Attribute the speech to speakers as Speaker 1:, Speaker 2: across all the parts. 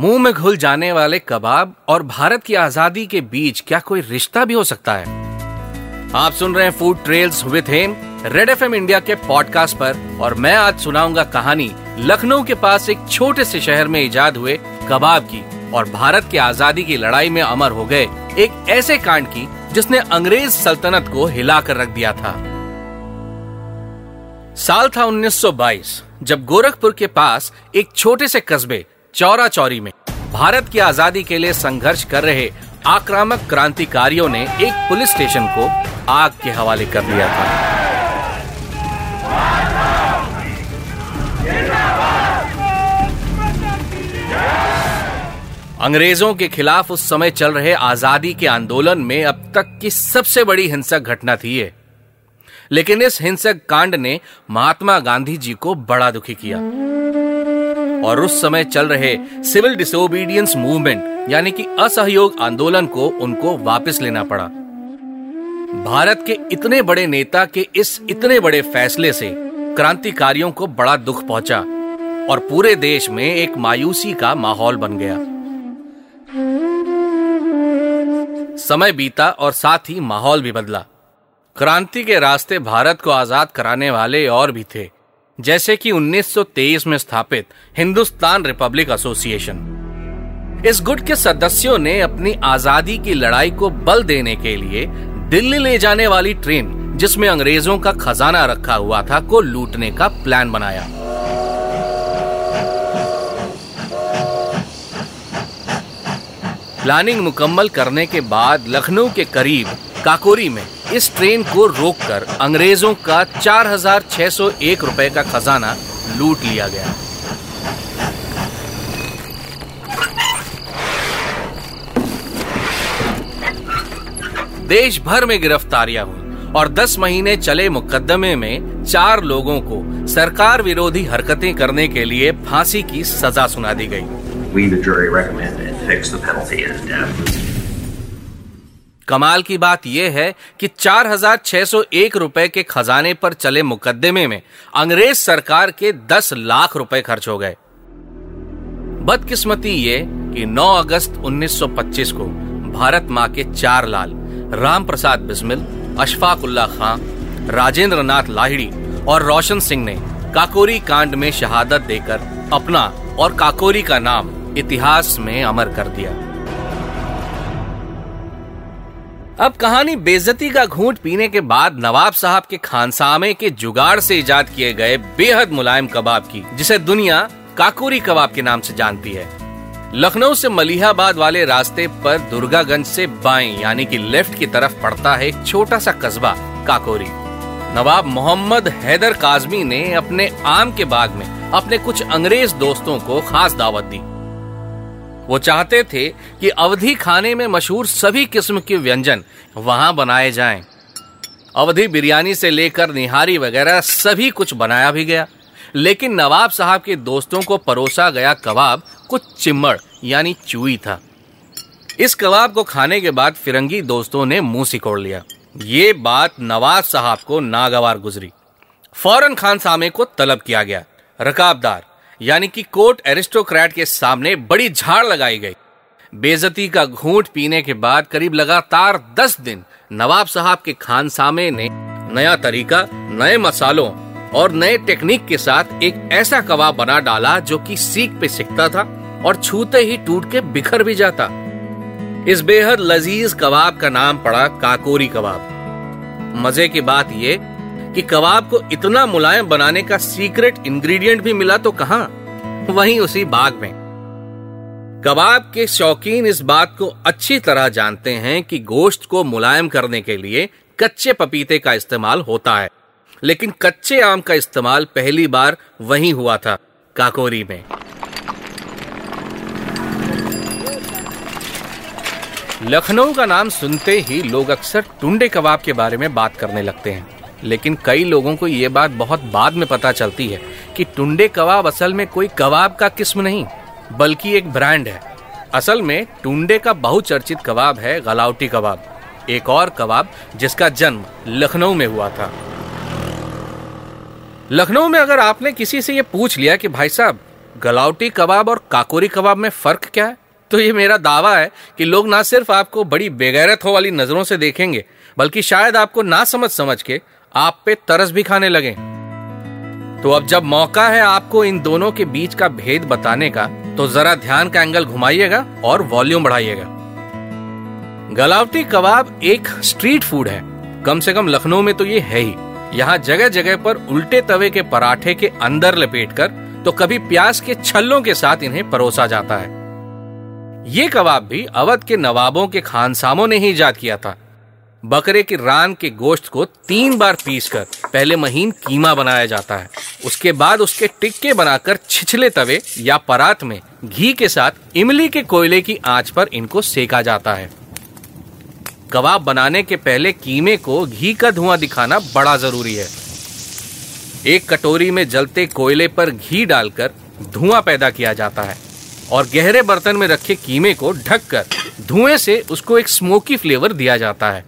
Speaker 1: मुँह में घुल जाने वाले कबाब और भारत की आज़ादी के बीच क्या कोई रिश्ता भी हो सकता है? आप सुन रहे हैं food trails with Hem Red FM India के पॉडकास्ट पर, और मैं आज सुनाऊँगा कहानी लखनऊ के पास एक छोटे से शहर में इजाद हुए कबाब की और भारत की आज़ादी की लड़ाई में अमर हो गए एक ऐसे कांड की जिसने अंग्रेज़ सल्तनत को हिला कर रख दिया था। साल था 1922 जब गोरखपुर के पास एक छोटे से कस्बे चौरा चौरी में। भारत की आज़ादी के लिए संघर्ष कर रहे आक्रामक क्रांतिकारियों ने एक पुलिस स्टेशन को आग के हवाले कर दिया था। अंग्रेज़ों के खिलाफ उस समय चल रहे आज़ादी के आंदोलन में अब तक की सबसे बड़ी हिंसक घटना थी ये। लेकिन इस हिंसक कांड ने महात्मा गांधी जी को बड़ा दुखी किया। और उस समय चल रहे सिविल डिसोबीडियंस मूवमेंट, यानी कि असहयोग आंदोलन को उनको वापस लेना पड़ा। भारत के इतने बड़े नेता के इस इतने बड़े फैसले से क्रांतिकारियों को बड़ा दुख पहुँचा और पूरे देश में एक मायूसी का माहौल बन गया। समय बीता और साथ ही माहौल भी बदला। क्रांति के रास्ते भारत को आज़ाद कराने वाले और भी थे। जैसे कि 1923 में स्थापित हिंदुस्तान रिपब्लिक एसोसिएशन। इस गुट के सदस्यों ने अपनी आज़ादी की लड़ाई को बल देने के लिए दिल्ली ले जाने वाली ट्रेन, जिसमें अंग्रेज़ों का खजाना रखा हुआ था, को लूटने का प्लान बनाया। प्लानिंग मुकम्मल करने के बाद लखनऊ के करीब काकोरी में इस ट्रेन को रोककर अंग्रेज़ों का 4,601 रुपए का खजाना लूट लिया गया देश भर में गिरफ्तारियाँ हुई और 10 महीने चले मुकदमे में चार लोगों को सरकार विरोधी हरकतें करने के लिए फांसी की सजा सुना दी गई We, the jury, recommend and fix the penalty death. कमाल की बात यह है कि 4,601 रुपए के खजाने पर चले मुकदमे में अंग्रेज़ सरकार के 10 लाख रुपए खर्च हो गए। बदकिस्मती ये कि 9 अगस्त 1925 को भारत माँ के चार लाल राम प्रसाद बिस्मिल अशफाक उल्ला खान राजेंद्र नाथ लाहिड़ी और रोशन सिंह ने काकोरी कांड में शहादत देकर अपना और काकोरी का नाम इतिहास में अमर कर दिया। अब कहानी बेजती का घूंट पीने के बाद नवाब साहब के खानसामे के जुगाड़ से इजाद किए गए बेहद मुलायम कबाब की, जिसे दुनिया काकोरी कबाब के नाम से जानती है। लखनऊ से मलिहाबाद वाले रास्ते पर दुर्गागंज से बाएँ यानी कि लेफ़्ट की तरफ़ पड़ता है एक छोटा सा कस्बा, काकोरी। नवाब मोहम्मद हैदर काजमी ने अपने आम के बाग में अपने कुछ अंग्रेज़ दोस्तों को खास दावत दी। वो चाहते थे कि अवधि खाने में मशहूर सभी किस्म के व्यंजन वहाँ बनाए जाएँ। अवधि बिरयानी से लेकर निहारी वगैरह सभी कुछ बनाया भी गया। लेकिन नवाब साहब के दोस्तों को परोसा गया कबाब कुछ चिम्मड़, यानी चुई था। इस कबाब को खाने के बाद फिरंगी दोस्तों ने मुँह सिकोड़ लिया। ये बात नवाब साहब को नागवार गुजरी। फ़ौरन खान सामे को तलब किया गया। रकाबदार यानी कि कोर्ट एरिस्टोक्रेट के सामने बड़ी झाड़ लगाई गई। बेजती का घूंट पीने के बाद करीब लगातार दस दिन नवाब साहब के खानसामे ने नया तरीका, नए मसालों और नए टेक्निक के साथ एक ऐसा कबाब बना डाला जो कि सीख पे सिकता था और छूते ही टूट के बिखर भी जाता। इस बेहद लजीज कबाब का नाम पड़ा काकोरी कबाब। मज़े की बात यह कि कबाब को इतना मुलायम बनाने का सीक्रेट इंग्रेडिएंट भी मिला तो कहा? वहीं उसी बाग में। कबाब के शौकीन इस बात को अच्छी तरह जानते हैं कि गोश्त को मुलायम करने के लिए कच्चे पपीते का इस्तेमाल होता है। लेकिन कच्चे आम का इस्तेमाल पहली बार वहीं हुआ था, काकोरी में। लखनऊ का नाम सुनते ही लोग अक्सर टुंडे कबाब के बारे में बात करने लगते हैं। लेकिन कई लोगों को ये बात बहुत बाद में पता चलती है कि टुंडे कबाब असल में कोई कबाब का किस्म नहीं, बल्कि एक ब्रांड है। असल में टुंडे का बहुचर्चित कबाब है गलावटी कबाब, एक और कबाब जिसका जन्म लखनऊ में हुआ था। लखनऊ में अगर आपने किसी से ये पूछ लिया कि भाई साहब, गलावटी कबाब और काकोरी कबाब में फ़र्क क्या है तो ये मेरा दावा है कि लोग ना सिर्फ़ आपको बड़ी बेगैरत हो वाली नज़रों से देखेंगे, बल्कि शायद आपको ना समझ समझ के आप पे तरस भी खाने लगे। तो अब जब मौका है आपको इन दोनों के बीच का भेद बताने का तो जरा ध्यान का एंगल घुमाइएगा और वॉल्यूम बढ़ाइएगा। गलावटी कबाब एक स्ट्रीट फ़ूड है। कम से कम लखनऊ में तो ये है ही। यहाँ जगह जगह पर उल्टे तवे के पराठे के अंदर लपेट कर तो कभी प्याज के छल्लों के साथ इन्हें परोसा जाता है। ये कबाब भी अवध के नवाबों के खानसामों ने ही ईजाद किया था। बकरे के रान के गोश्त को तीन बार पीसकर पहले महीन कीमा बनाया जाता है। उसके बाद उसके टिक्के बनाकर छिछले तवे या परात में घी के साथ इमली के कोयले की आँच पर इनको सेका जाता है। कबाब बनाने के पहले कीमे को घी का धुआँ दिखाना बड़ा ज़रूरी है। एक कटोरी में जलते कोयले पर घी डालकर धुआँ पैदा किया जाता है और गहरे बर्तन में रखे कीमे को ढककर धुएँ से उसको एक स्मोकी फ्लेवर दिया जाता है।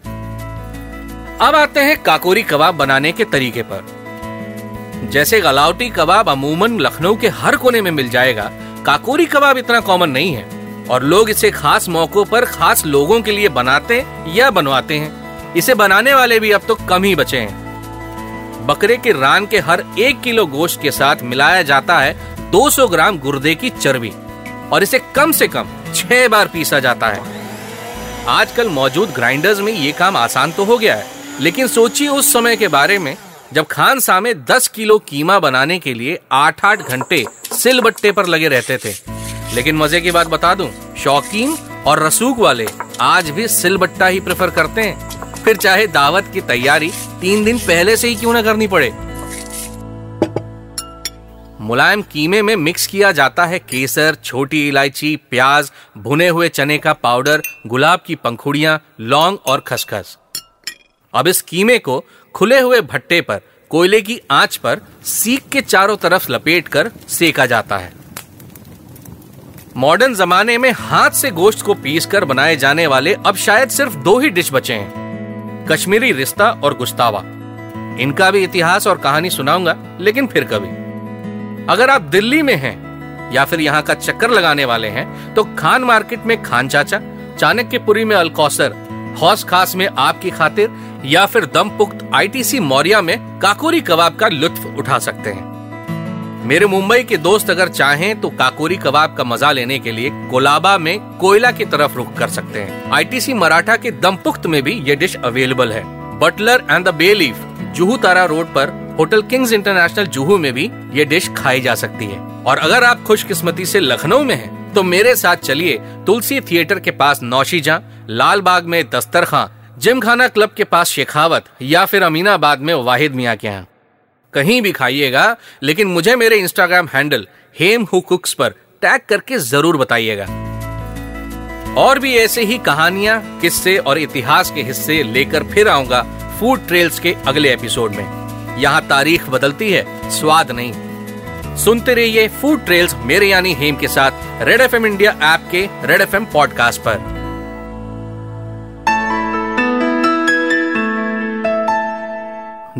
Speaker 1: अब आते हैं काकोरी कबाब बनाने के तरीके पर। जैसे गलावटी कबाब अमूमन लखनऊ के हर कोने में मिल जाएगा, काकोरी कबाब इतना कॉमन नहीं है। और लोग इसे खास मौकों पर खास लोगों के लिए बनाते या बनवाते हैं। इसे बनाने वाले भी अब तो कम ही बचे हैं। बकरे के रान के हर एक किलो गोश्त के साथ मिलाया जाता है 200 ग्राम गुर्दे की चर्बी। और इसे कम से कम छह बार पीसा जाता है। आजकल मौजूद ग्राइंडर्स में ये काम आसान तो हो गया है। लेकिन सोचिए उस समय के बारे में, जब खान सामे 10 किलो कीमा बनाने के लिए आठ आठ घंटे सिलबट्टे पर लगे रहते थे। लेकिन मज़े की बात बता दूँ, शौकीन और रसूख वाले आज भी सिलबट्टा ही प्रेफर करते हैं। फिर चाहे दावत की तैयारी तीन दिन पहले से ही क्यों ना करनी पड़े। मुलायम कीमे में मिक्स किया जाता है केसर, छोटी इलायची, प्याज, भुने हुए चने का पाउडर, गुलाब की पंखुड़ियाँ, लौंग और खसखस। अब इस कीमे को खुले हुए भट्टे पर, कोयले की आँच पर सीख के चारों तरफ़ लपेट कर सेका जाता है। मॉडर्न जमाने में हाथ से गोश्त को पीस कर बनाए जाने वाले अब शायद सिर्फ़ दो ही डिश बचे हैं, कश्मीरी रिश्ता और गुस्तावा। इनका भी इतिहास और कहानी सुनाऊँगा, लेकिन फिर कभी। अगर आप दिल्ली में हैं, या फिर यहाँ का चक्कर लगाने वाले हैं तो खान मार्केट में खान चाचा, चाणक्यपुरी में अलकौसर हौस खास में आपकी खातिर या फिर दम पुख्त आईटीसी मौर्या में काकोरी कबाब का लुत्फ उठा सकते हैं। मेरे मुंबई के दोस्त अगर चाहें तो काकोरी कबाब का मज़ा लेने के लिए कोलाबा में कोयला की तरफ़ रुख कर सकते हैं। आईटीसी मराठा के दमपुख्त में भी ये डिश अवेलेबल है। Butler and the Bay Leaf Juhu Tara road पर, होटल किंग्स इंटरनेशनल जुहू में भी ये डिश खाई जा सकती है। और अगर आप खुशकिस्मती से लखनऊ में हैं तो मेरे साथ चलिए तुलसी थिएटर के पास नौशीजा, लाल बाग में दस्तरखां जिम खाना क्लब के पास शेखावत या फिर अमीनाबाद में वाहिद मियाँ के यहाँ। कहीं भी खाइएगा, लेकिन मुझे मेरे Instagram handle Hem who cooks पर टैग करके ज़रूर बताइएगा। और भी ऐसे ही कहानियाँ, किस्से और इतिहास के हिस्से लेकर फिर आऊँगा फ़ूड ट्रेल्स के अगले एपिसोड में। यहाँ तारीख बदलती है, स्वाद नहीं। सुनते रहिए फ़ूड ट्रेल्स मेरे यानी हेम के साथ रेड एफएम इंडिया ऐप के रेड एफएम पॉडकास्ट पर।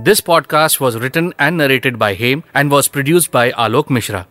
Speaker 1: This podcast was written and narrated by Haim and was produced by Alok Mishra.